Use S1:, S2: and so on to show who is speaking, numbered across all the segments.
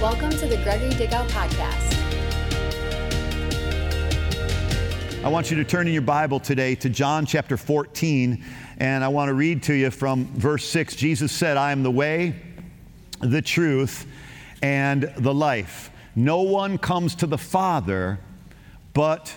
S1: Welcome to the Gregory Dickow Podcast.
S2: I want you to turn in your Bible today to John chapter 14, and I want to read to you from verse 6. Jesus said, I am the way, the truth, and the life. No one comes to the Father but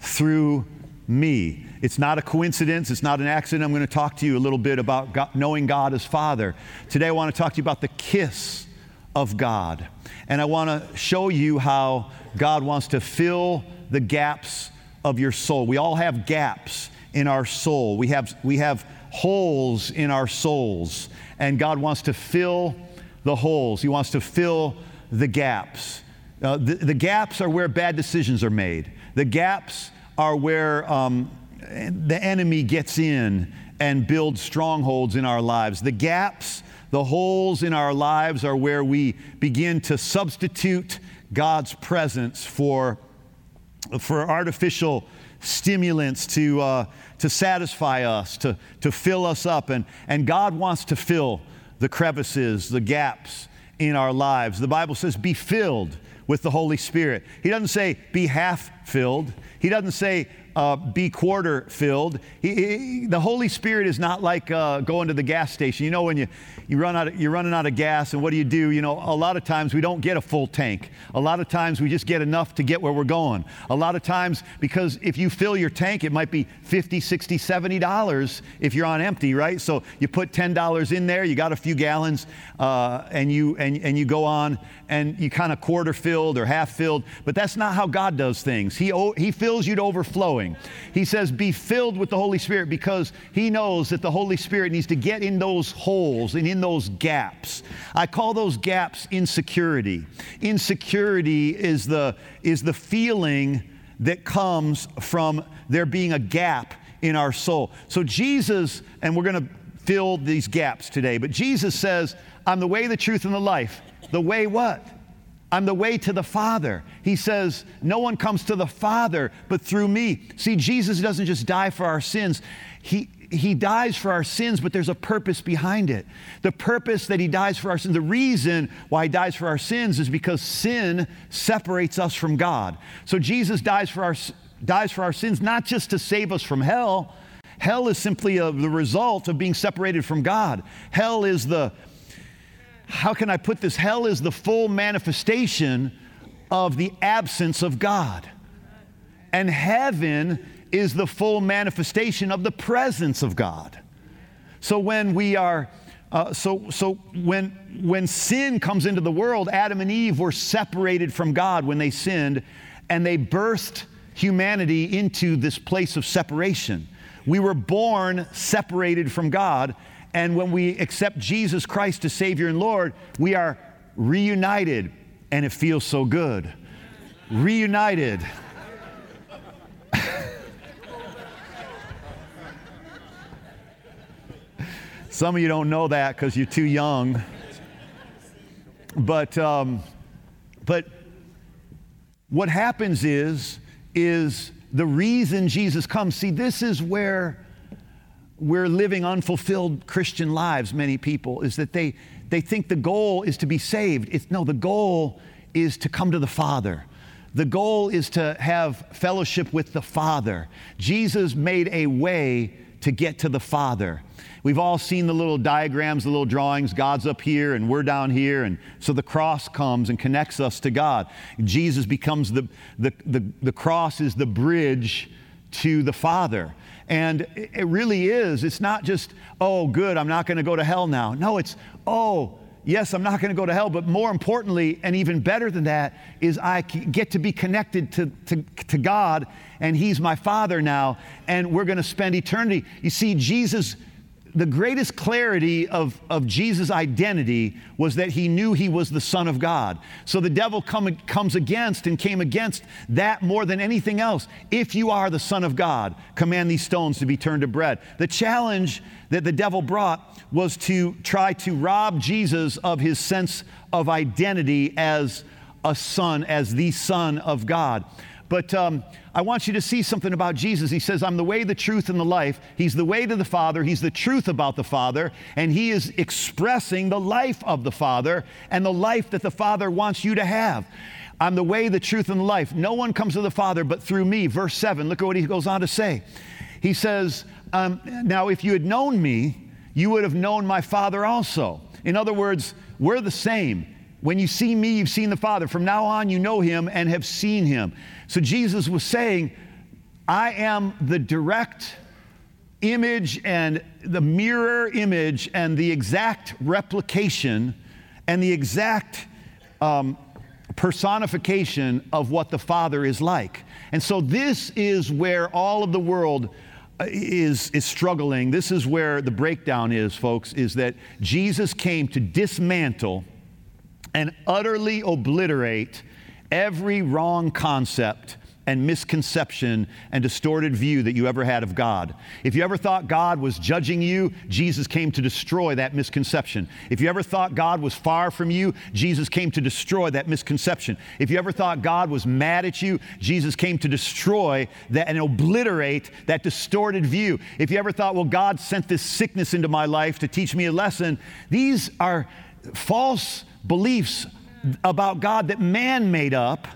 S2: through me. It's not a coincidence, it's not an accident. I'm going to talk to you a little bit about God, knowing God as Father. Today, I want to talk to you about the kiss of God. And I want to show you how God wants to fill the gaps of your soul. We all have gaps in our soul, we have, we have holes in our souls, and God wants to fill the holes, He wants to fill the gaps. Uh, the, the, gaps are where bad decisions are made. The gaps are where um, the enemy gets in and builds strongholds in our lives. The gaps the holes in our lives are where we begin to substitute God's presence for, for artificial stimulants to, uh, to satisfy us, to, to fill us up. And, and God wants to fill the crevices, the gaps in our lives. The Bible says, be filled with the Holy Spirit. He doesn't say, be half filled. He doesn't say, uh, be quarter filled. He, he, the Holy Spirit is not like uh, going to the gas station. You know, when you, you run out of, you're running out of gas, and what do you do? You know, a lot of times we don't get a full tank. A lot of times we just get enough to get where we're going. A lot of times, because if you fill your tank, it might be 50, 60, 70 dollars if you're on empty, right? So you put $10 in there, you got a few gallons, uh, and, you, and, and you go on, and you kind of quarter filled or half filled. But that's not how God does things. He, he fills you to overflowing. He says, Be filled with the Holy Spirit because He knows that the Holy Spirit needs to get in those holes and in those gaps. I call those gaps insecurity. Insecurity is the, is the feeling that comes from there being a gap in our soul. So, Jesus, and we're going to fill these gaps today, but Jesus says, I'm the way, the truth, and the life. The way what? I'm the way to the Father. He says, No one comes to the Father but through me. See, Jesus doesn't just die for our sins, He, he dies for our sins, but there's a purpose behind it. The purpose that He dies for our sins, the reason why He dies for our sins is because sin separates us from God. So Jesus dies for our, dies for our sins not just to save us from hell. Hell is simply a, the result of being separated from God. Hell is the how can I put this? Hell is the full manifestation of the absence of God. And heaven is the full manifestation of the presence of God. So when we are, uh, so, so when, when sin comes into the world, Adam and Eve were separated from God when they sinned, and they birthed humanity into this place of separation. We were born separated from God, and when we accept Jesus Christ as Savior and Lord, we are reunited, and it feels so good. Reunited. Some of you don't know that because you're too young. But, um, but what happens is, is the reason Jesus comes. See, this is where we're living unfulfilled Christian lives, many people, is that they, they think the goal is to be saved. It's, no, the goal is to come to the Father. The goal is to have fellowship with the Father. Jesus made a way to get to the Father. We've all seen the little diagrams, the little drawings. God's up here and we're down here. And so the cross comes and connects us to God. Jesus becomes the, the, the, the cross is the bridge to the Father. And it really is. It's not just, oh, good, I'm not going to go to hell now. No, it's, oh, yes, I'm not going to go to hell, but more importantly, and even better than that, is I get to be connected to, to, to God, and He's my Father now, and we're going to spend eternity. You see, Jesus the greatest clarity of, of Jesus' identity was that he knew he was the Son of God. So the devil come, comes against and came against that more than anything else. If you are the Son of God, command these stones to be turned to bread. The challenge that the devil brought was to try to rob Jesus of his sense of identity as a son, as the Son of God. But um, I want you to see something about Jesus. He says, I'm the way, the truth, and the life. He's the way to the Father. He's the truth about the Father. And He is expressing the life of the Father and the life that the Father wants you to have. I'm the way, the truth, and the life. No one comes to the Father but through me. Verse 7, look at what he goes on to say. He says, um, Now, if you had known me, you would have known my Father also. In other words, we're the same. When you see me, you've seen the Father. From now on, you know him and have seen him. So Jesus was saying, I am the direct image and the mirror image and the exact replication and the exact um, personification of what the Father is like. And so this is where all of the world uh, is, is struggling. This is where the breakdown is, folks, is that Jesus came to dismantle and utterly obliterate every wrong concept and misconception and distorted view that you ever had of God. If you ever thought God was judging you, Jesus came to destroy that misconception. If you ever thought God was far from you, Jesus came to destroy that misconception. If you ever thought God was mad at you, Jesus came to destroy that and obliterate that distorted view. If you ever thought, well, God sent this sickness into my life to teach me a lesson, these are false beliefs about God that man made up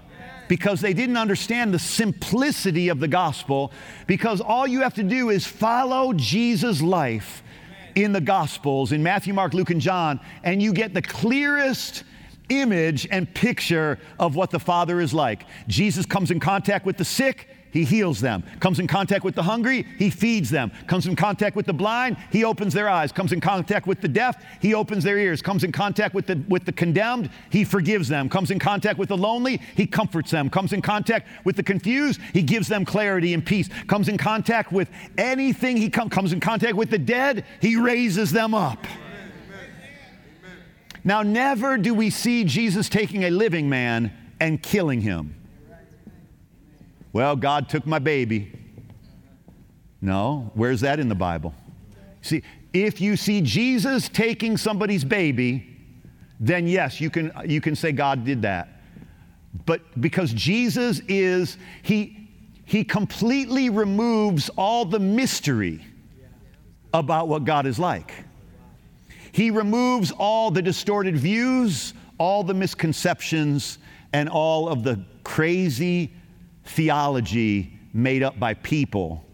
S2: because they didn't understand the simplicity of the gospel. Because all you have to do is follow Jesus' life in the gospels, in Matthew, Mark, Luke, and John, and you get the clearest image and picture of what the Father is like. Jesus comes in contact with the sick, he heals them. Comes in contact with the hungry, he feeds them. Comes in contact with the blind, he opens their eyes. Comes in contact with the deaf, he opens their ears. Comes in contact with the, with the condemned, he forgives them. Comes in contact with the lonely, he comforts them. Comes in contact with the confused, he gives them clarity and peace. Comes in contact with anything, he com- comes in contact with the dead, he raises them up. Now, never do we see Jesus taking a living man and killing him. Well, God took my baby. No, where's that in the Bible? See, if you see Jesus taking somebody's baby, then yes, you can, you can say God did that. But because Jesus is, he, he completely removes all the mystery about what God is like. He removes all the distorted views, all the misconceptions, and all of the crazy theology made up by people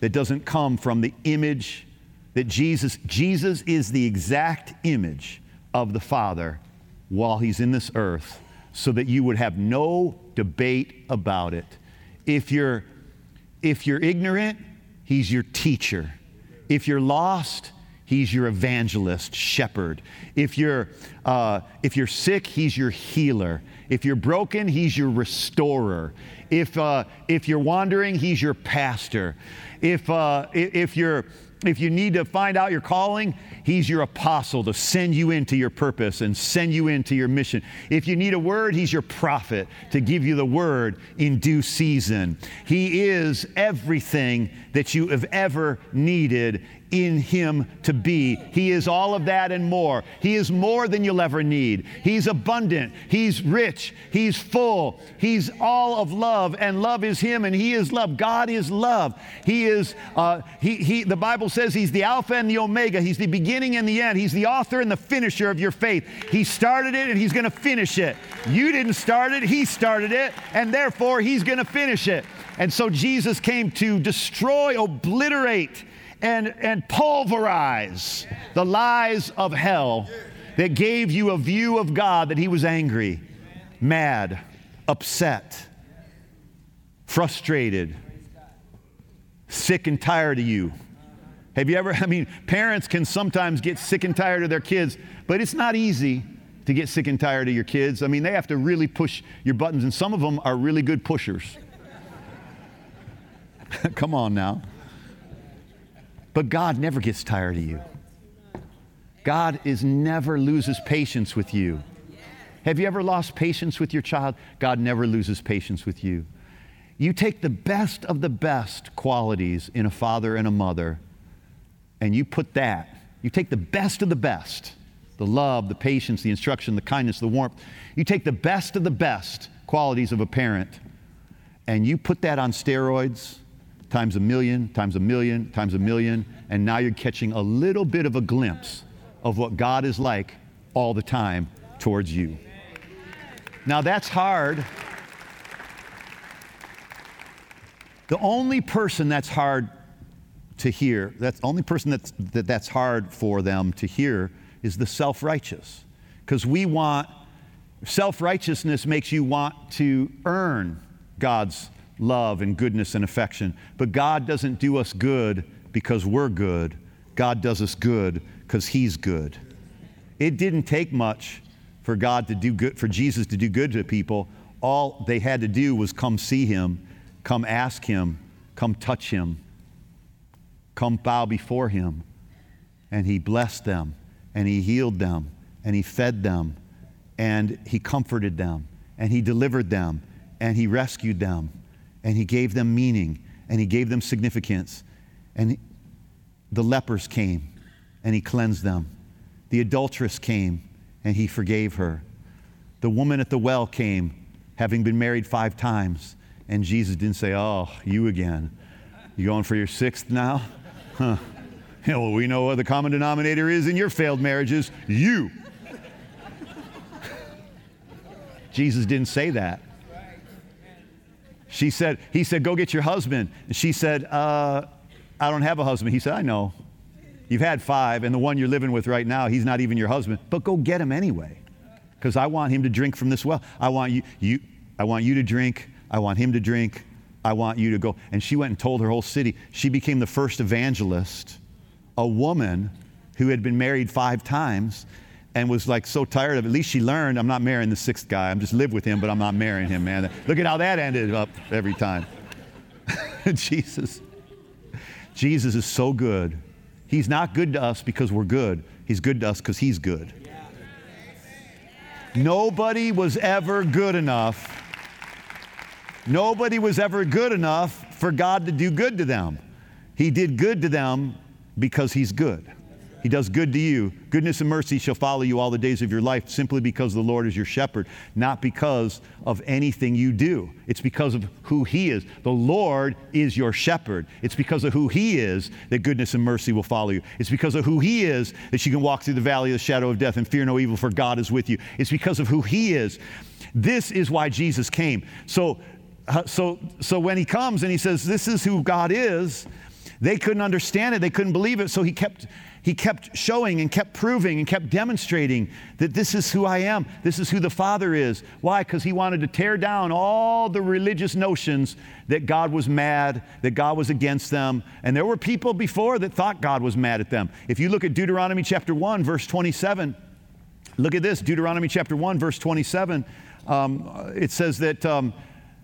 S2: that doesn't come from the image that Jesus Jesus is the exact image of the Father while he's in this earth so that you would have no debate about it. If you're if you're ignorant, he's your teacher. If you're lost, he's your evangelist, shepherd. If you're, uh, if you're sick, he's your healer. If you're broken, he's your restorer. If, uh, if you're wandering, he's your pastor. If, uh, if, you're, if you need to find out your calling, he's your apostle to send you into your purpose and send you into your mission. If you need a word, he's your prophet to give you the word in due season. He is everything that you have ever needed in Him to be. He is all of that and more. He is more than you'll ever need. He's abundant. He's rich. He's full. He's all of love, and love is Him, and He is love. God is love. He is, uh, he, he, the Bible says He's the Alpha and the Omega. He's the beginning and the end. He's the author and the finisher of your faith. He started it, and He's going to finish it. You didn't start it, He started it, and therefore He's going to finish it. And so Jesus came to destroy, obliterate, and, and pulverize the lies of hell that gave you a view of God that He was angry, mad, upset, frustrated, sick and tired of you. Have you ever, I mean, parents can sometimes get sick and tired of their kids, but it's not easy to get sick and tired of your kids. I mean, they have to really push your buttons, and some of them are really good pushers. Come on now. But God never gets tired of you. God is never loses patience with you. Have you ever lost patience with your child? God never loses patience with you. You take the best of the best qualities in a father and a mother, and you put that, you take the best of the best the love, the patience, the instruction, the kindness, the warmth. You take the best of the best qualities of a parent and you put that on steroids times a million, times a million, times a million, and now you're catching a little bit of a glimpse of what God is like all the time towards you. Now that's hard. The only person that's hard to hear, that's the only person that's, that that's hard for them to hear is the self righteous. Because we want, self righteousness makes you want to earn God's love and goodness and affection. But God doesn't do us good because we're good. God does us good because He's good. It didn't take much for God to do good, for Jesus to do good to people. All they had to do was come see Him, come ask Him, come touch Him, come bow before Him. And He blessed them, and He healed them, and He fed them, and He comforted them, and He delivered them, and He rescued them and he gave them meaning and he gave them significance. And the lepers came and he cleansed them. The adulteress came and he forgave her. The woman at the well came, having been married five times, and Jesus didn't say, Oh, you again. You going for your sixth now? Huh. Yeah, well, we know what the common denominator is in your failed marriages you. Jesus didn't say that. She said, he said, go get your husband. And she said, uh, I don't have a husband. He said, I know. You've had five, and the one you're living with right now, he's not even your husband. But go get him anyway. Because I want him to drink from this well. I want you, you, I want you to drink. I want him to drink. I want you to go. And she went and told her whole city. She became the first evangelist, a woman who had been married five times and was like so tired of it. At least she learned I'm not marrying the sixth guy. I'm just live with him, but I'm not marrying him, man. Look at how that ended up every time. Jesus. Jesus is so good. He's not good to us because we're good. He's good to us because he's good. Nobody was ever good enough. Nobody was ever good enough for God to do good to them. He did good to them because he's good. He does good to you. Goodness and mercy shall follow you all the days of your life simply because the Lord is your shepherd, not because of anything you do. It's because of who He is. The Lord is your shepherd. It's because of who He is that goodness and mercy will follow you. It's because of who He is that you can walk through the valley of the shadow of death and fear no evil, for God is with you. It's because of who He is. This is why Jesus came. So, uh, so, so when He comes and He says, This is who God is, they couldn't understand it. They couldn't believe it. So He kept he kept showing and kept proving and kept demonstrating that this is who I am. This is who the Father is. Why? Because he wanted to tear down all the religious notions that God was mad, that God was against them. And there were people before that thought God was mad at them. If you look at Deuteronomy chapter 1, verse 27, look at this Deuteronomy chapter 1, verse 27. Um, it says that. Um,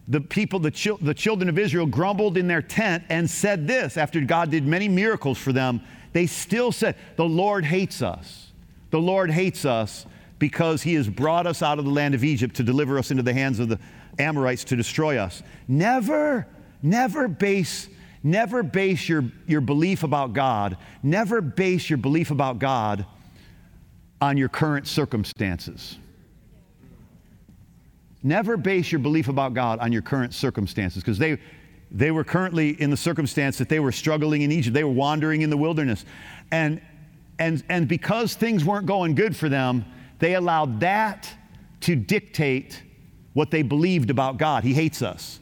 S2: the people, the, the children of Israel, grumbled in their tent and said this after God did many miracles for them they still said, The Lord hates us. The Lord hates us because he has brought us out of the land of Egypt to deliver us into the hands of the Amorites to destroy us. Never, never base, never base your, your belief about God, never base your belief about God on your current circumstances. Never base your belief about God on your current circumstances because they, they were currently in the circumstance that they were struggling in Egypt. They were wandering in the wilderness. And, and, and because things weren't going good for them, they allowed that to dictate what they believed about God. He hates us.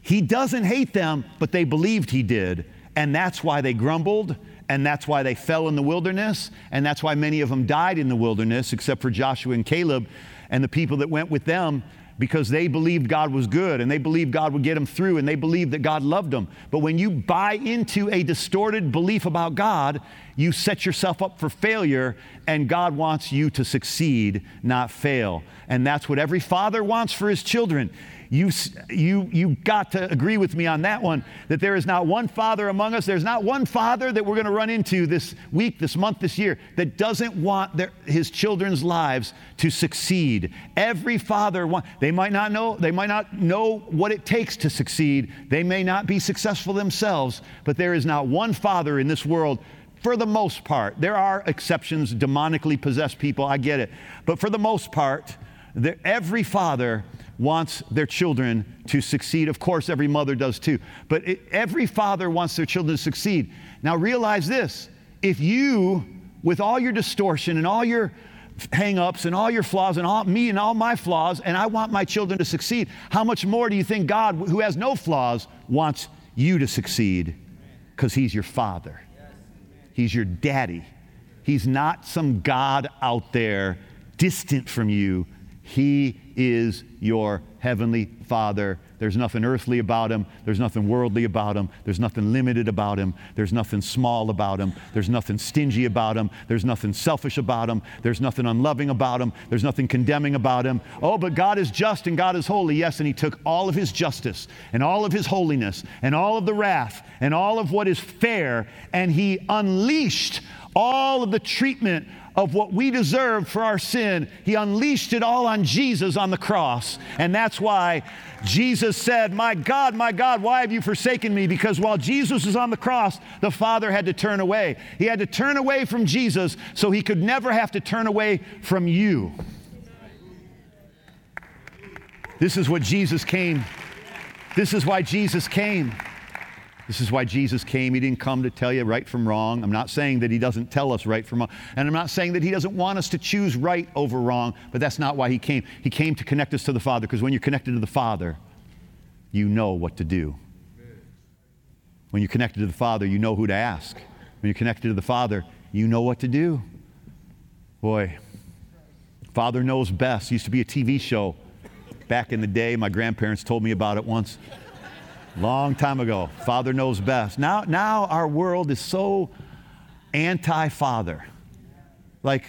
S2: He doesn't hate them, but they believed He did. And that's why they grumbled, and that's why they fell in the wilderness, and that's why many of them died in the wilderness, except for Joshua and Caleb and the people that went with them because they believed God was good and they believed God would get them through and they believed that God loved them. But when you buy into a distorted belief about God, you set yourself up for failure and God wants you to succeed, not fail. And that's what every father wants for his children you, you, you got to agree with me on that one that there is not one father among us, there's not one father that we're going to run into this week, this month, this year that doesn't want their, his children's lives to succeed. Every father want, they might not know, they might not know what it takes to succeed. They may not be successful themselves, but there is not one father in this world for the most part. There are exceptions, demonically possessed people, I get it. But for the most part, every father wants their children to succeed. Of course, every mother does too. But it, every father wants their children to succeed. Now, realize this if you, with all your distortion and all your hang ups and all your flaws and all me and all my flaws, and I want my children to succeed, how much more do you think God, who has no flaws, wants you to succeed? Because He's your father, He's your daddy. He's not some God out there distant from you. He is your heavenly Father. There's nothing earthly about him. There's nothing worldly about him. There's nothing limited about him. There's nothing small about him. There's nothing stingy about him. There's nothing selfish about him. There's nothing unloving about him. There's nothing condemning about him. Oh, but God is just and God is holy. Yes, and he took all of his justice and all of his holiness and all of the wrath and all of what is fair and he unleashed all of the treatment of what we deserve for our sin. He unleashed it all on Jesus on the cross. And that's why Jesus said, My God, my God, why have you forsaken me? Because while Jesus was on the cross, the Father had to turn away. He had to turn away from Jesus so he could never have to turn away from you. This is what Jesus came. This is why Jesus came. This is why Jesus came. He didn't come to tell you right from wrong. I'm not saying that He doesn't tell us right from wrong. And I'm not saying that He doesn't want us to choose right over wrong, but that's not why He came. He came to connect us to the Father, because when you're connected to the Father, you know what to do. When you're connected to the Father, you know who to ask. When you're connected to the Father, you know what to do. Boy, Father knows best. Used to be a TV show back in the day. My grandparents told me about it once. Long time ago. Father knows best. Now, now our world is so anti father. Like,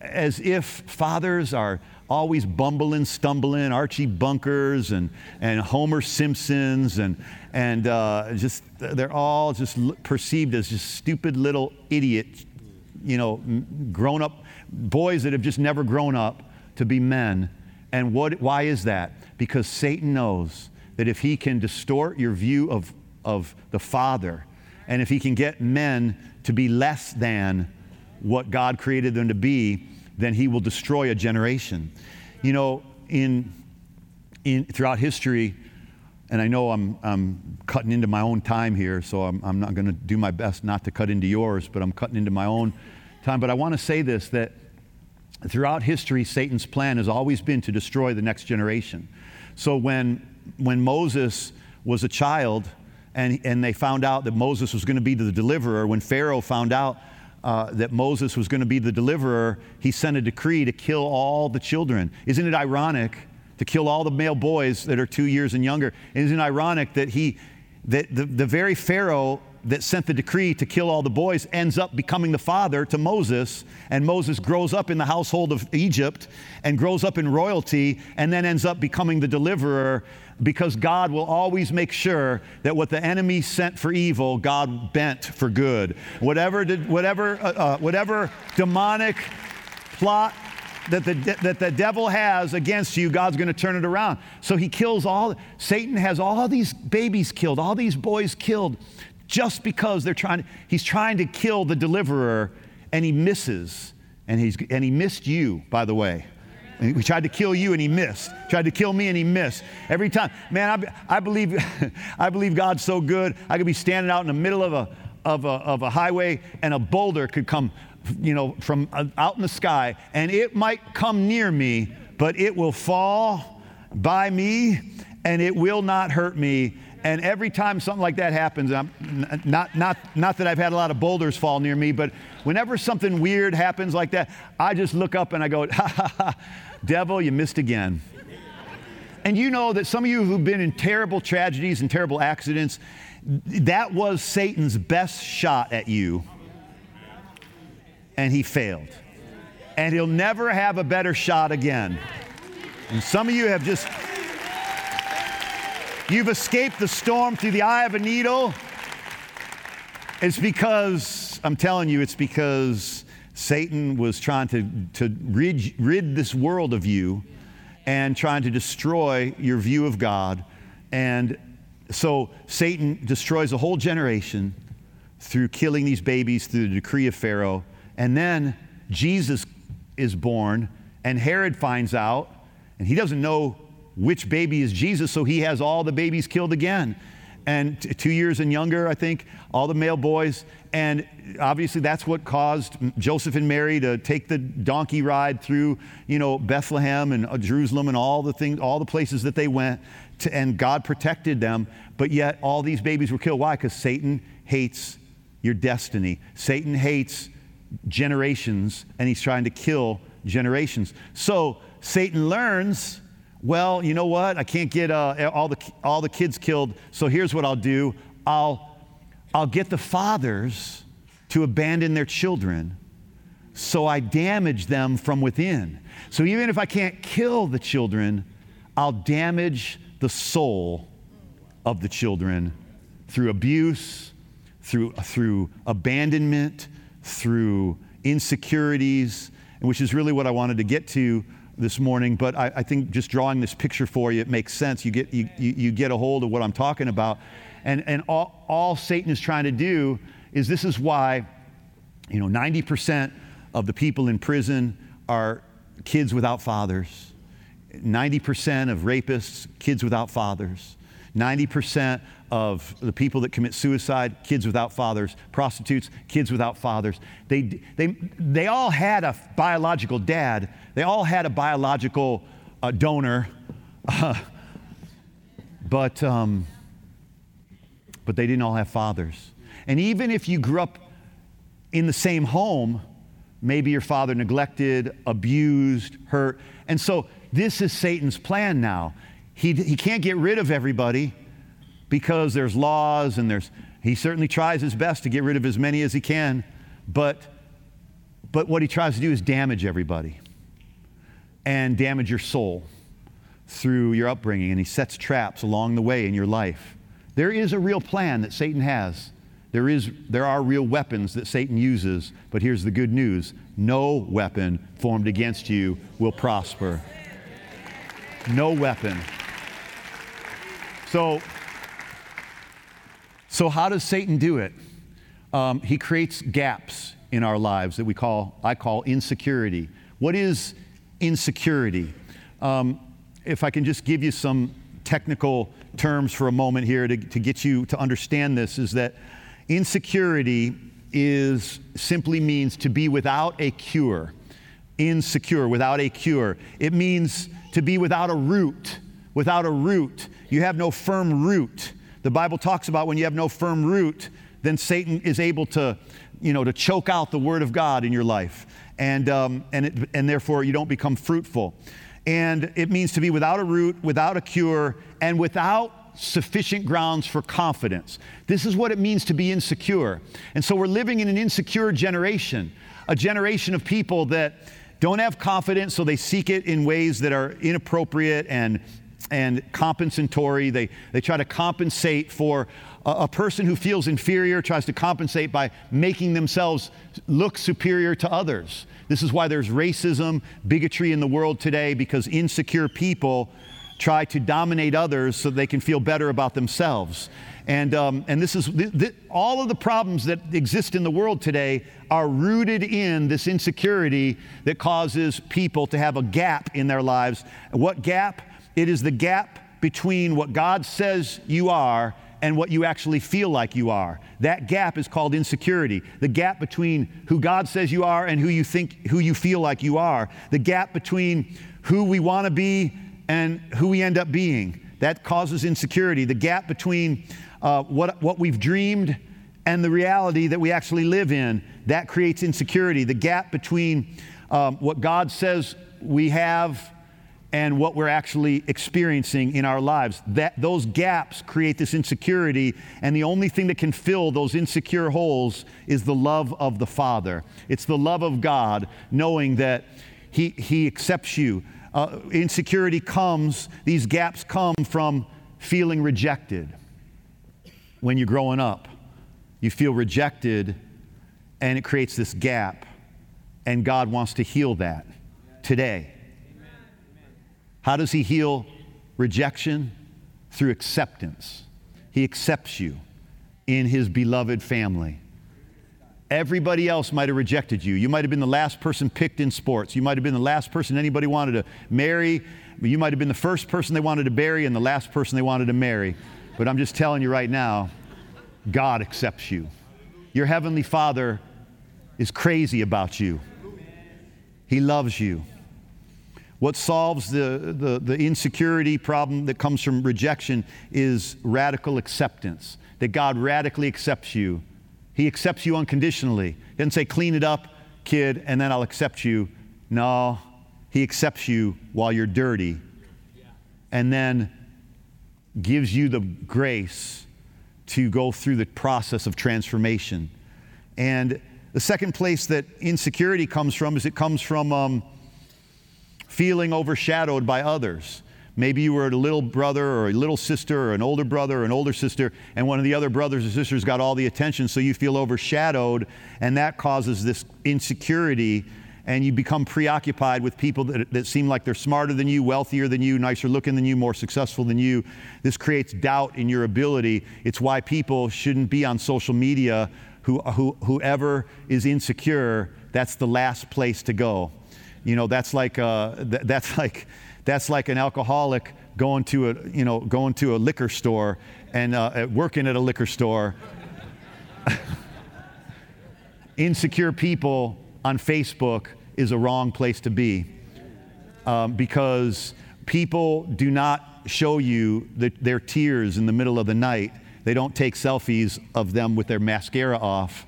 S2: as if fathers are always bumbling, stumbling, Archie Bunkers and, and Homer Simpsons, and, and uh, just, they're all just perceived as just stupid little idiots, you know, grown up boys that have just never grown up to be men. And what, why is that? Because Satan knows that if he can distort your view of, of the Father, and if he can get men to be less than what God created them to be, then he will destroy a generation. You know, in, in, throughout history, and I know I'm, I'm cutting into my own time here, so I'm, I'm not going to do my best not to cut into yours, but I'm cutting into my own time. But I want to say this that throughout history, Satan's plan has always been to destroy the next generation. So when when Moses was a child and, and they found out that Moses was going to be the deliverer, when Pharaoh found out uh, that Moses was going to be the deliverer, he sent a decree to kill all the children. Isn't it ironic to kill all the male boys that are two years and younger? Isn't it ironic that he, that the, the very Pharaoh that sent the decree to kill all the boys ends up becoming the father to Moses, and Moses grows up in the household of Egypt and grows up in royalty, and then ends up becoming the deliverer because God will always make sure that what the enemy sent for evil, God bent for good. Whatever, did, whatever, uh, uh, whatever demonic plot that the, that the devil has against you, God's going to turn it around. So he kills all, Satan has all these babies killed, all these boys killed just because they're trying, he's trying to kill the deliverer and he misses. And, he's, and he missed you, by the way. He tried to kill you and he missed. Tried to kill me and he missed. Every time. Man, I, I, believe, I believe God's so good. I could be standing out in the middle of a, of a, of a highway and a boulder could come, you know, from uh, out in the sky and it might come near me, but it will fall by me and it will not hurt me and every time something like that happens, I'm not, not, not that I've had a lot of boulders fall near me, but whenever something weird happens like that, I just look up and I go, ha ha ha, devil, you missed again. And you know that some of you who've been in terrible tragedies and terrible accidents, that was Satan's best shot at you, and he failed. And he'll never have a better shot again. And some of you have just You've escaped the storm through the eye of a needle. It's because, I'm telling you, it's because Satan was trying to, to rid, rid this world of you and trying to destroy your view of God. And so Satan destroys a whole generation through killing these babies through the decree of Pharaoh. And then Jesus is born, and Herod finds out, and he doesn't know which baby is Jesus, so he has all the babies killed again. And t- two years and younger, I think, all the male boys. And obviously, that's what caused Joseph and Mary to take the donkey ride through, you know, Bethlehem and uh, Jerusalem and all the things, all the places that they went. To, and God protected them. But yet, all these babies were killed. Why? Because Satan hates your destiny. Satan hates generations, and he's trying to kill generations. So Satan learns well, you know what? I can't get uh, all, the, all the kids killed, so here's what I'll do I'll, I'll get the fathers to abandon their children, so I damage them from within. So even if I can't kill the children, I'll damage the soul of the children through abuse, through, through abandonment, through insecurities, which is really what I wanted to get to this morning, but I, I, think just drawing this picture for you, it makes sense. You get, you, you, you get a hold of what I'm talking about. And, and all, all Satan is trying to do is this is why, you know, 90% of the people in prison are kids without fathers. 90% of rapists, kids without fathers. 90% of the people that commit suicide, kids without fathers, prostitutes, kids without fathers. They, they, they all had a biological dad, they all had a biological uh, donor, uh, but, um, but they didn't all have fathers. And even if you grew up in the same home, maybe your father neglected, abused, hurt. And so this is Satan's plan now. He, he can't get rid of everybody because there's laws and there's, he certainly tries his best to get rid of as many as he can, but, but what he tries to do is damage everybody and damage your soul through your upbringing, and he sets traps along the way in your life. There is a real plan that Satan has. There, is, there are real weapons that Satan uses, but here's the good news no weapon formed against you will prosper. No weapon. So, so how does Satan do it? Um, he creates gaps in our lives that we call, I call insecurity. What is insecurity? Um, if I can just give you some technical terms for a moment here to, to get you to understand this, is that insecurity is simply means to be without a cure. Insecure, without a cure. It means to be without a root without a root. You have no firm root. The Bible talks about when you have no firm root, then Satan is able to, you know, to choke out the word of God in your life. And, um, and, it, and therefore you don't become fruitful. And it means to be without a root, without a cure, and without sufficient grounds for confidence. This is what it means to be insecure. And so we're living in an insecure generation, a generation of people that don't have confidence, so they seek it in ways that are inappropriate and and compensatory. They, they try to compensate for a, person who feels inferior, tries to compensate by making themselves look superior to others. This is why there's racism, bigotry in the world today, because insecure people try to dominate others so they can feel better about themselves. And, um, and this is th- th- all of the problems that exist in the world today are rooted in this insecurity that causes people to have a gap in their lives. What gap? It is the gap between what God says you are and what you actually feel like you are. That gap is called insecurity. The gap between who God says you are and who you think who you feel like you are. The gap between who we want to be and who we end up being. That causes insecurity. The gap between uh, what, what we've dreamed and the reality that we actually live in, that creates insecurity. The gap between um, what God says we have and what we're actually experiencing in our lives. That, those gaps create this insecurity, and the only thing that can fill those insecure holes is the love of the Father. It's the love of God, knowing that He, he accepts you. Uh, insecurity comes, these gaps come from feeling rejected. When you're growing up, you feel rejected, and it creates this gap, and God wants to heal that today. How does he heal rejection? Through acceptance. He accepts you in his beloved family. Everybody else might have rejected you. You might have been the last person picked in sports. You might have been the last person anybody wanted to marry. You might have been the first person they wanted to bury and the last person they wanted to marry. But I'm just telling you right now, God accepts you. Your Heavenly Father is crazy about you, He loves you. What solves the, the, the, insecurity problem that comes from rejection is radical acceptance, that God radically accepts you. He accepts you unconditionally. He doesn't say, clean it up, kid, and then I'll accept you. No, He accepts you while you're dirty and then gives you the grace to go through the process of transformation. And the second place that insecurity comes from is it comes from um, feeling overshadowed by others. Maybe you were a little brother or a little sister or an older brother or an older sister, and one of the other brothers or sisters got all the attention, so you feel overshadowed, and that causes this insecurity, and you become preoccupied with people that, that seem like they're smarter than you, wealthier than you, nicer looking than you, more successful than you. This creates doubt in your ability. It's why people shouldn't be on social media. Who, who, whoever is insecure, that's the last place to go. You know, that's like, uh, th- that's like, that's like an alcoholic going to a, you know, going to a liquor store and uh, working at a liquor store. Insecure people on Facebook is a wrong place to be um, because people do not show you the, their tears in the middle of the night. They don't take selfies of them with their mascara off.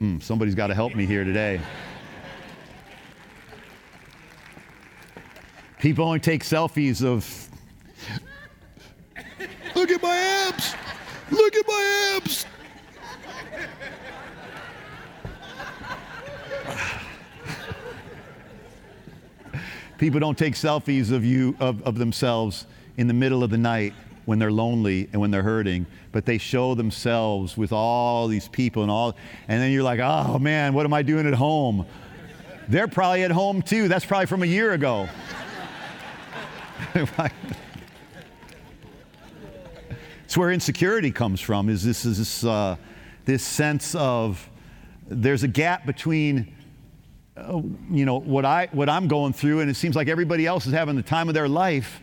S2: Mm, somebody's got to help me here today. People only take selfies of, look at my abs, look at my abs. People don't take selfies of you, of, of themselves in the middle of the night when they're lonely and when they're hurting, but they show themselves with all these people and all, and then you're like, oh man, what am I doing at home? They're probably at home too. That's probably from a year ago. It's where insecurity comes from. Is this is this uh, this sense of there's a gap between uh, you know what I what I'm going through, and it seems like everybody else is having the time of their life.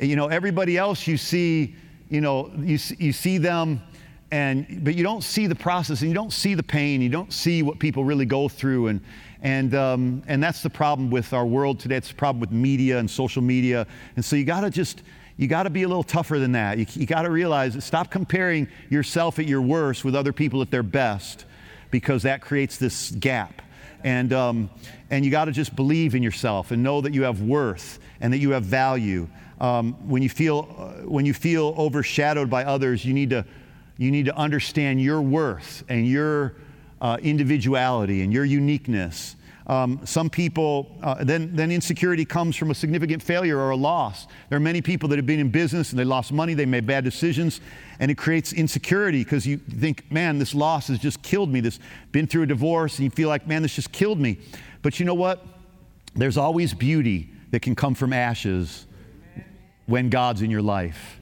S2: You know, everybody else you see, you know, you you see them. And, but you don't see the process and you don't see the pain. You don't see what people really go through. And, and, um, and that's the problem with our world today. It's the problem with media and social media. And so you got to just, you got to be a little tougher than that. You, you got to realize, stop comparing yourself at your worst with other people at their best because that creates this gap. And, um, and you got to just believe in yourself and know that you have worth and that you have value. Um, when, you feel, uh, when you feel overshadowed by others, you need to, you need to understand your worth and your uh, individuality and your uniqueness. Um, some people, uh, then, then insecurity comes from a significant failure or a loss. There are many people that have been in business and they lost money, they made bad decisions, and it creates insecurity because you think, man, this loss has just killed me. This been through a divorce, and you feel like, man, this just killed me. But you know what? There's always beauty that can come from ashes when God's in your life,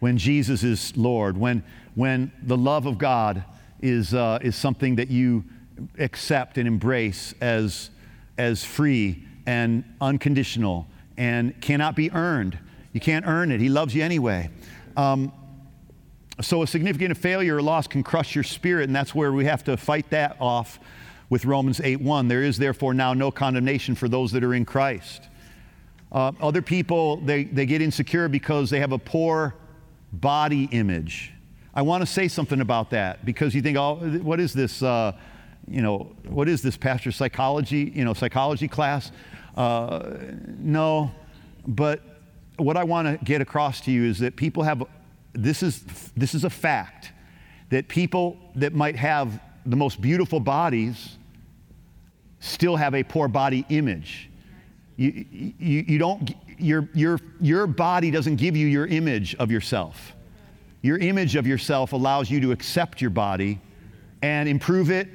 S2: when Jesus is Lord, when, when the love of God is, uh, is something that you accept and embrace as, as free and unconditional and cannot be earned. You can't earn it. He loves you anyway. Um, so, a significant failure or loss can crush your spirit, and that's where we have to fight that off with Romans 8 1. There is therefore now no condemnation for those that are in Christ. Uh, other people, they, they get insecure because they have a poor body image. I want to say something about that because you think, oh, what is this? Uh, you know, what is this, pastor psychology? You know, psychology class? Uh, no, but what I want to get across to you is that people have. This is this is a fact that people that might have the most beautiful bodies still have a poor body image. You, you, you don't, your, your, your body doesn't give you your image of yourself. Your image of yourself allows you to accept your body and improve it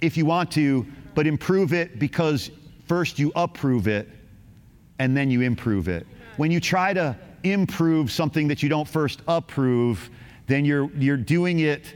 S2: if you want to, but improve it because first you approve it and then you improve it. When you try to improve something that you don't first approve, then you're, you're doing it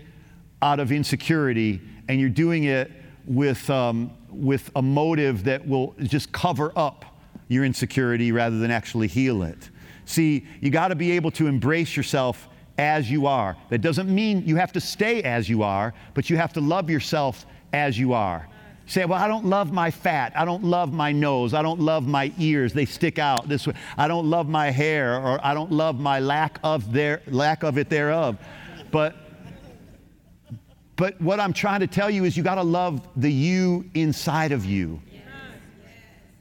S2: out of insecurity and you're doing it with, um, with a motive that will just cover up your insecurity rather than actually heal it. See, you got to be able to embrace yourself as you are. That doesn't mean you have to stay as you are, but you have to love yourself as you are. say, well, I don't love my fat. I don't love my nose. I don't love my ears. They stick out this way. I don't love my hair, or I don't love my lack of their lack of it thereof. But but what I'm trying to tell you is you got to love the you inside of you.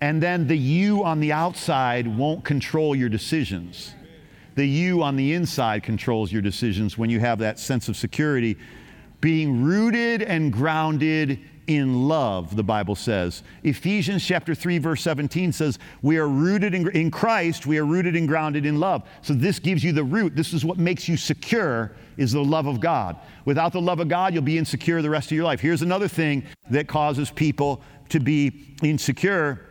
S2: And then the you on the outside won't control your decisions. The you on the inside controls your decisions when you have that sense of security. Being rooted and grounded in love, the Bible says. Ephesians chapter 3, verse 17 says, We are rooted in, in, Christ, we are rooted and grounded in love. So this gives you the root. This is what makes you secure, is the love of God. Without the love of God, you'll be insecure the rest of your life. Here's another thing that causes people to be insecure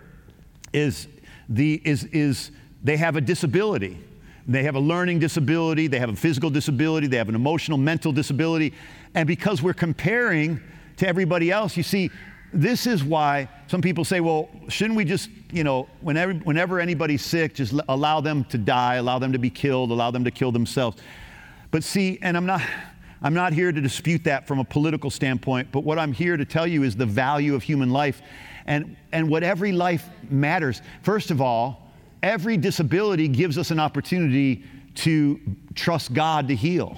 S2: is, the, is, is they have a disability. They have a learning disability, they have a physical disability, they have an emotional, mental disability. And because we're comparing, to everybody else. You see, this is why some people say, well, shouldn't we just, you know, whenever, whenever anybody's sick, just allow them to die, allow them to be killed, allow them to kill themselves. But see, and I'm not, I'm not here to dispute that from a political standpoint, but what I'm here to tell you is the value of human life and, and what every life matters. First of all, every disability gives us an opportunity to trust God to heal.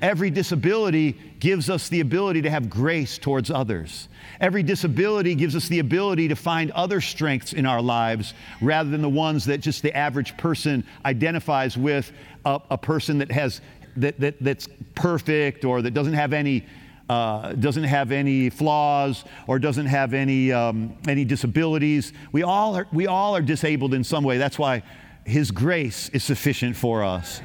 S2: Every disability gives us the ability to have grace towards others. Every disability gives us the ability to find other strengths in our lives rather than the ones that just the average person identifies with a, a person that has that, that, that's perfect or that doesn't have any uh, doesn't have any flaws or doesn't have any um, any disabilities. We all are we all are disabled in some way. That's why His grace is sufficient for us.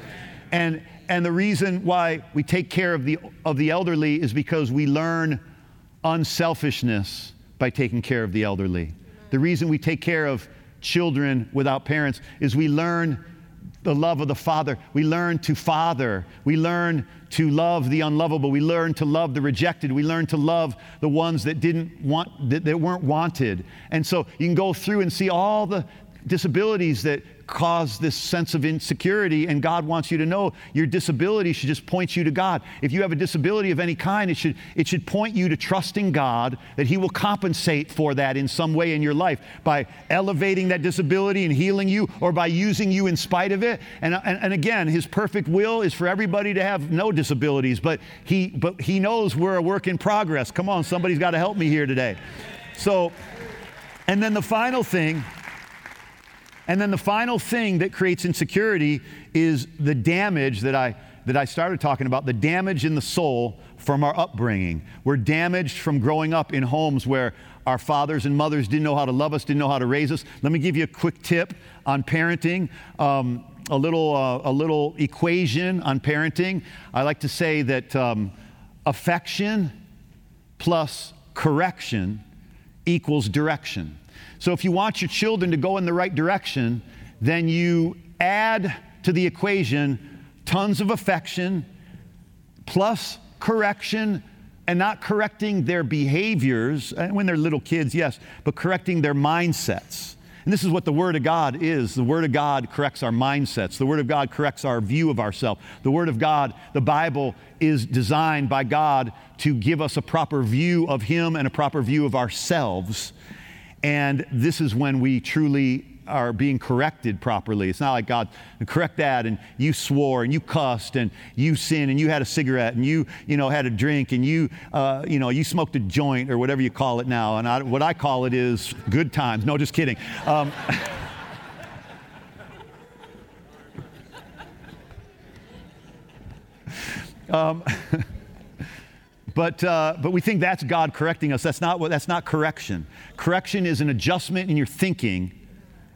S2: And and the reason why we take care of the, of the elderly is because we learn unselfishness by taking care of the elderly. The reason we take care of children without parents is we learn the love of the Father. We learn to father. We learn to love the unlovable. We learn to love the rejected. We learn to love the ones that didn't want that, that weren't wanted. And so you can go through and see all the disabilities that cause this sense of insecurity, and God wants you to know your disability should just point you to God. If you have a disability of any kind, it should, it should point you to trusting God that He will compensate for that in some way in your life by elevating that disability and healing you or by using you in spite of it. And, and, and again, His perfect will is for everybody to have no disabilities, but he, but he knows we're a work in progress. Come on, somebody's got to help me here today. So, and then the final thing and then the final thing that creates insecurity is the damage that I, that I started talking about the damage in the soul from our upbringing. We're damaged from growing up in homes where our fathers and mothers didn't know how to love us, didn't know how to raise us. Let me give you a quick tip on parenting. Um, a little, uh, a little equation on parenting. I like to say that um, affection plus correction equals direction. So if you want your children to go in the right direction, then you add to the equation tons of affection plus correction and not correcting their behaviors eh, when they're little kids, yes, but correcting their mindsets. And this is what the Word of God is. The Word of God corrects our mindsets. The Word of God corrects our view of ourselves. The Word of God, the Bible, is designed by God to give us a proper view of Him and a proper view of ourselves. And this is when we truly are being corrected properly. It's not like God, correct that, and you swore, and you cussed, and you sinned, and you had a cigarette, and you, you know, had a drink, and you, uh, you know, you smoked a joint, or whatever you call it now. And I, what I call it is good times. No, just kidding. Um, um, But, uh, but we think that's God correcting us. That's not, what, that's not correction. Correction is an adjustment in your thinking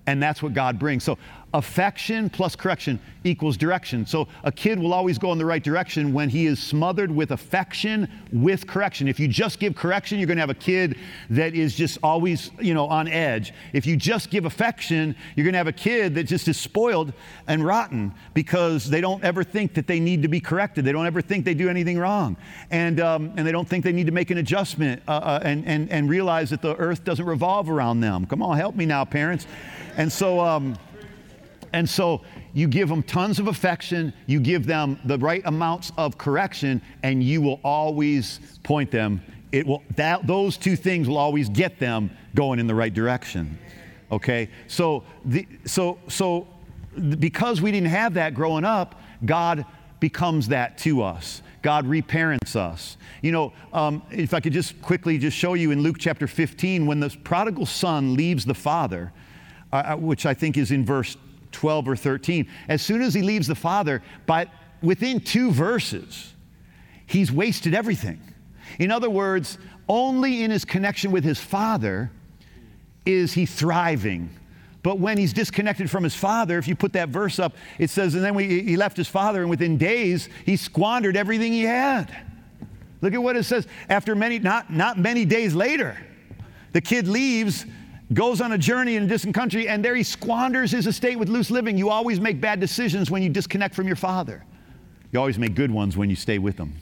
S2: And that's what God brings. So affection plus correction equals direction. So a kid will always go in the right direction when he is smothered with affection with correction. If you just give correction, you're going to have a kid that is just always, you know, on edge. If you just give affection, you're going to have a kid that just is spoiled and rotten because they don't ever think that they need to be corrected. They don't ever think they do anything wrong. And, um, and they don't think they need to make an adjustment uh, uh, and, and, and realize that the earth doesn't revolve around them. Come on, help me now, parents. And so, um, and so you give them tons of affection, you give them the right amounts of correction, and you will always point them. It will that those two things will always get them going in the right direction. Okay? So the so so because we didn't have that growing up, God becomes that to us. God reparents us. You know, um, if I could just quickly just show you in Luke chapter 15, when the prodigal son leaves the father, uh, uh which I think is in verse 12 or 13. As soon as he leaves the Father, but within two verses, he's wasted everything. In other words, only in his connection with his Father is he thriving. But when he's disconnected from his father, if you put that verse up, it says, and then we, he left his father, and within days, he squandered everything he had. Look at what it says. After many, not, not many days later, the kid leaves goes on a journey in a distant country, and there he squanders his estate with loose living. You always make bad decisions when you disconnect from your father. You always make good ones when you stay with him.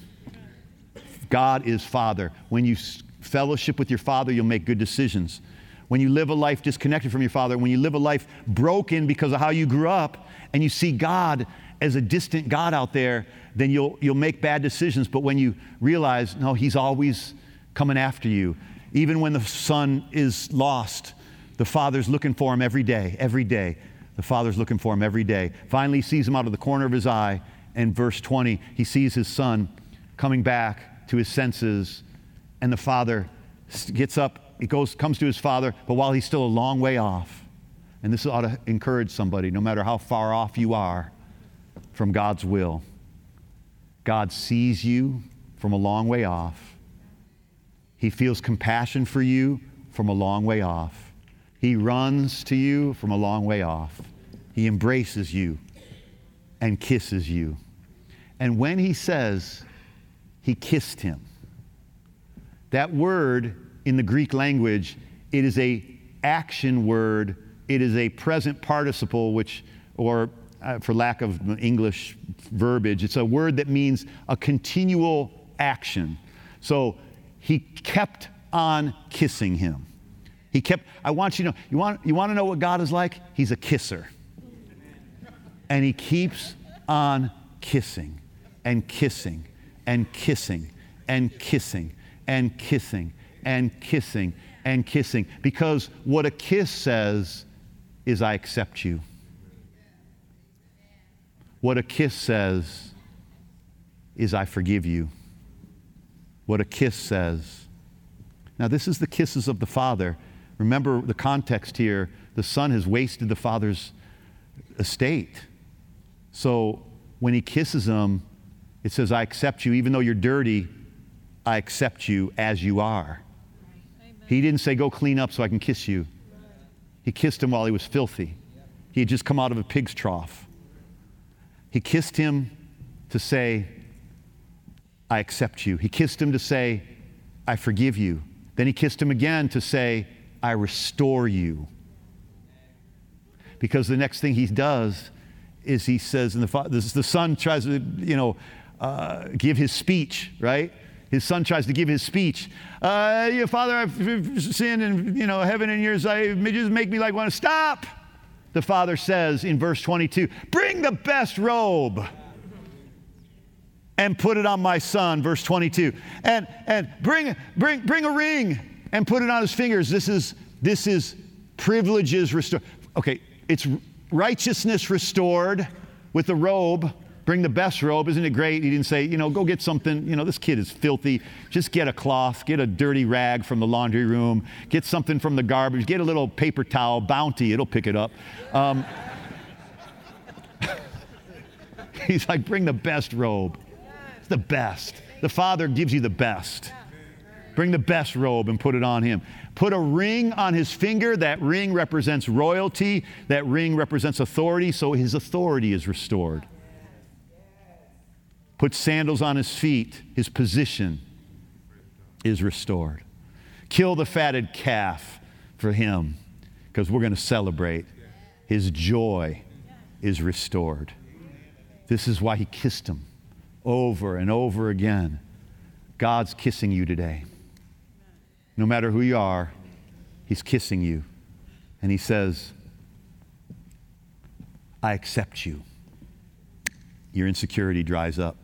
S2: God is Father. When you fellowship with your Father, you'll make good decisions. When you live a life disconnected from your Father, when you live a life broken because of how you grew up, and you see God as a distant God out there, then you'll, you'll make bad decisions. But when you realize, no, He's always coming after you, even when the son is lost, the father's looking for him every day, every day. The father's looking for him every day. Finally, he sees him out of the corner of his eye. And verse 20, he sees his son coming back to his senses. And the father gets up, he goes, comes to his father, but while he's still a long way off, and this ought to encourage somebody, no matter how far off you are from God's will, God sees you from a long way off. He feels compassion for you from a long way off. He runs to you from a long way off. He embraces you and kisses you. And when he says he kissed him, that word in the Greek language, it is a action word. It is a present participle, which, or uh, for lack of English verbiage, it's a word that means a continual action. So he kept on kissing him. He kept, I want you to know, you want, you want to know what God is like? He's a kisser. And he keeps on kissing and kissing and kissing and kissing and kissing and kissing and kissing. Because what a kiss says is, I accept you. What a kiss says is, I forgive you. What a kiss says. Now, this is the kisses of the Father. Remember the context here the son has wasted the father's estate. So when he kisses him, it says, I accept you. Even though you're dirty, I accept you as you are. Amen. He didn't say, Go clean up so I can kiss you. He kissed him while he was filthy. He had just come out of a pig's trough. He kissed him to say, I accept you. He kissed him to say, I forgive you. Then he kissed him again to say, I restore you. Because the next thing he does is he says, and the, the son tries to, you know, uh, give his speech, right? His son tries to give his speech. Uh, your father, I've sinned, and you know, heaven and yours, I just make me like one. Stop! The father says in verse 22, bring the best robe and put it on my son, verse 22. And, and bring, bring, bring a ring and put it on his fingers. This is, this is privileges restored. Okay, it's righteousness restored with the robe. Bring the best robe. Isn't it great? He didn't say, you know, go get something. You know, this kid is filthy. Just get a cloth, get a dirty rag from the laundry room, get something from the garbage, get a little paper towel, bounty, it'll pick it up. Um, he's like, bring the best robe. It's the best. The Father gives you the best. Bring the best robe and put it on him. Put a ring on his finger. That ring represents royalty. That ring represents authority, so his authority is restored. Put sandals on his feet. His position is restored. Kill the fatted calf for him because we're going to celebrate. His joy is restored. This is why he kissed him over and over again. God's kissing you today. No matter who you are, He's kissing you. And He says, I accept you. Your insecurity dries up.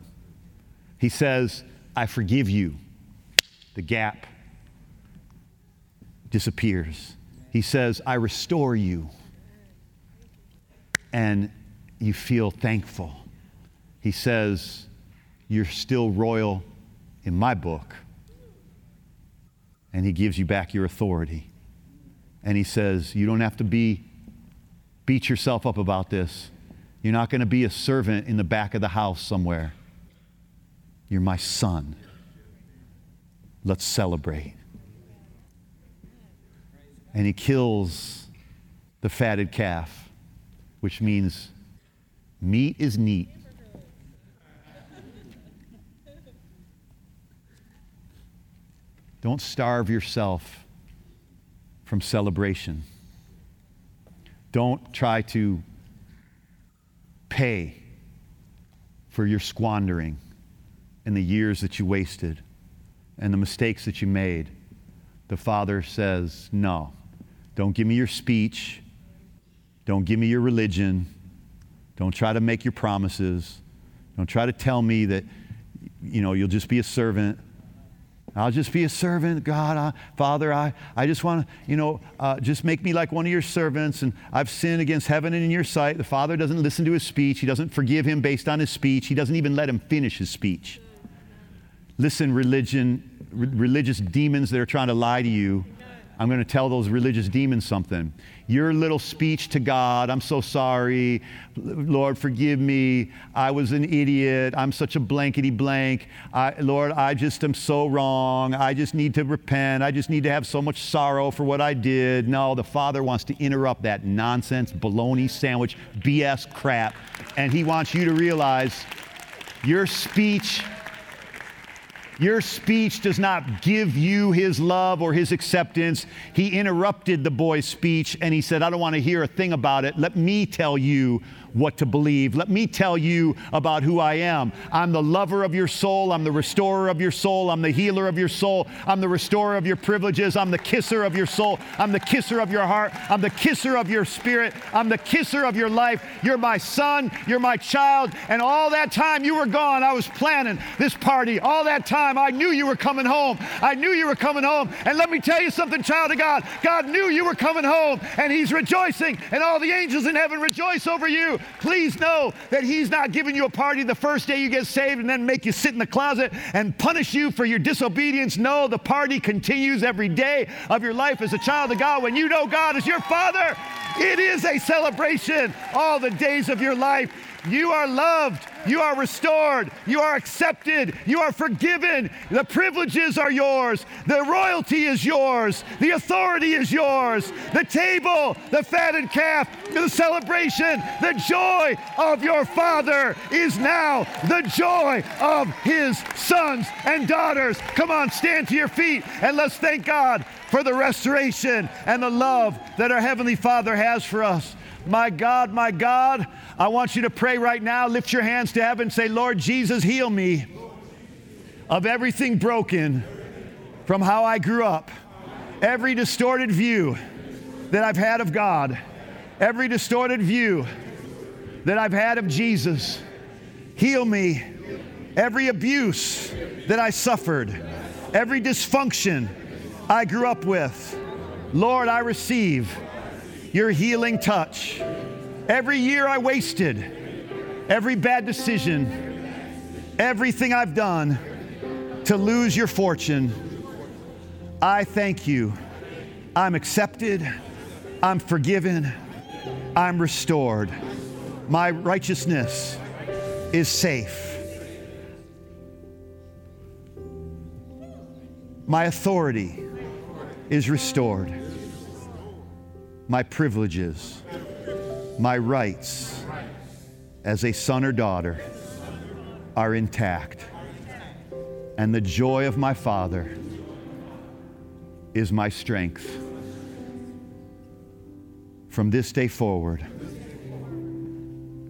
S2: He says, I forgive you. The gap disappears. He says, I restore you. And you feel thankful. He says, You're still royal in my book. And he gives you back your authority. And he says, You don't have to be beat yourself up about this. You're not going to be a servant in the back of the house somewhere. You're my son. Let's celebrate. And he kills the fatted calf, which means meat is neat. Don't starve yourself from celebration. Don't try to pay for your squandering and the years that you wasted and the mistakes that you made. The Father says, No, don't give me your speech. Don't give me your religion. Don't try to make your promises. Don't try to tell me that, you know, you'll just be a servant. I'll just be a servant, God. I, Father, I, I just want to, you know, uh, just make me like one of your servants. And I've sinned against heaven and in your sight. The Father doesn't listen to his speech. He doesn't forgive him based on his speech. He doesn't even let him finish his speech. Listen, religion, re- religious demons that are trying to lie to you. I'm going to tell those religious demons something. Your little speech to God, I'm so sorry. Lord, forgive me. I was an idiot. I'm such a blankety blank. I, Lord, I just am so wrong. I just need to repent. I just need to have so much sorrow for what I did. No, the Father wants to interrupt that nonsense, baloney sandwich, BS crap. And He wants you to realize your speech your speech does not give you his love or his acceptance. He interrupted the boy's speech and he said, I don't want to hear a thing about it. Let me tell you what to believe. Let me tell you about who I am. I'm the lover of your soul. I'm the restorer of your soul. I'm the healer of your soul. I'm the restorer of your privileges. I'm the kisser of your soul. I'm the kisser of your heart. I'm the kisser of your spirit. I'm the kisser of your life. You're my son. You're my child. And all that time you were gone, I was planning this party. All that time I knew you were coming home. I knew you were coming home. And let me tell you something, child of God. God knew you were coming home and he's rejoicing. And all the angels in heaven rejoice over you please know that He's not giving you a party the first day you get saved and then make you sit in the closet and punish you for your disobedience. No, the party continues every day of your life as a child of God. When you know God as your Father, it is a celebration all the days of your life. You are loved. You are restored. You are accepted. You are forgiven. The privileges are yours. The royalty is yours. The authority is yours. The table, the fatted calf, the celebration, the joy of your Father is now the joy of His sons and daughters. Come on, stand to your feet and let's thank God for the restoration and the love that our Heavenly Father has for us. My God, my God, I want you to pray right now. Lift your hands to heaven. Say, Lord Jesus, heal me of everything broken from how I grew up, every distorted view that I've had of God, every distorted view that I've had of Jesus. Heal me. Every abuse that I suffered, every dysfunction I grew up with. Lord, I receive your healing touch. Every year I wasted, every bad decision, everything I've done to lose your fortune, I thank you. I'm accepted, I'm forgiven, I'm restored. My righteousness is safe. My authority is restored. My privileges, my rights as a son or daughter are intact. And the joy of my Father is my strength. From this day forward,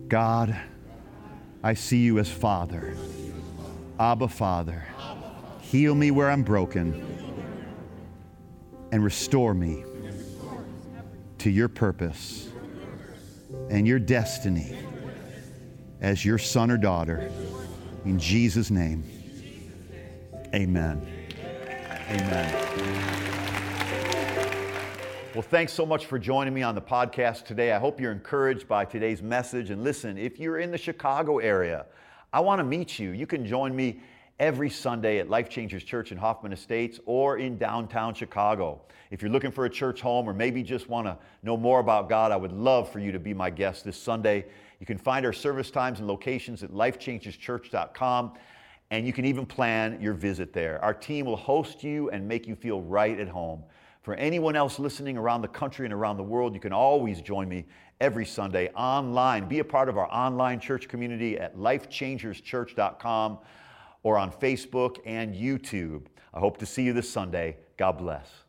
S2: God, I see you as Father. Abba, Father. Heal me where I'm broken and restore me to your purpose and your destiny as your son or daughter. In Jesus' name, amen. Amen. Well, thanks so much for joining me on the podcast today. I hope you're encouraged by today's message. And listen, if you're in the Chicago area, I want to meet you. You can join me every Sunday at Life Changers Church in Hoffman Estates or in downtown Chicago. If you're looking for a church home or maybe just want to know more about God, I would love for you to be my guest this Sunday. You can find our service times and locations at lifechangerschurch.com and you can even plan your visit there. Our team will host you and make you feel right at home. For anyone else listening around the country and around the world, you can always join me every Sunday online. Be a part of our online church community at lifechangerschurch.com or on Facebook and YouTube. I hope to see you this Sunday. God bless.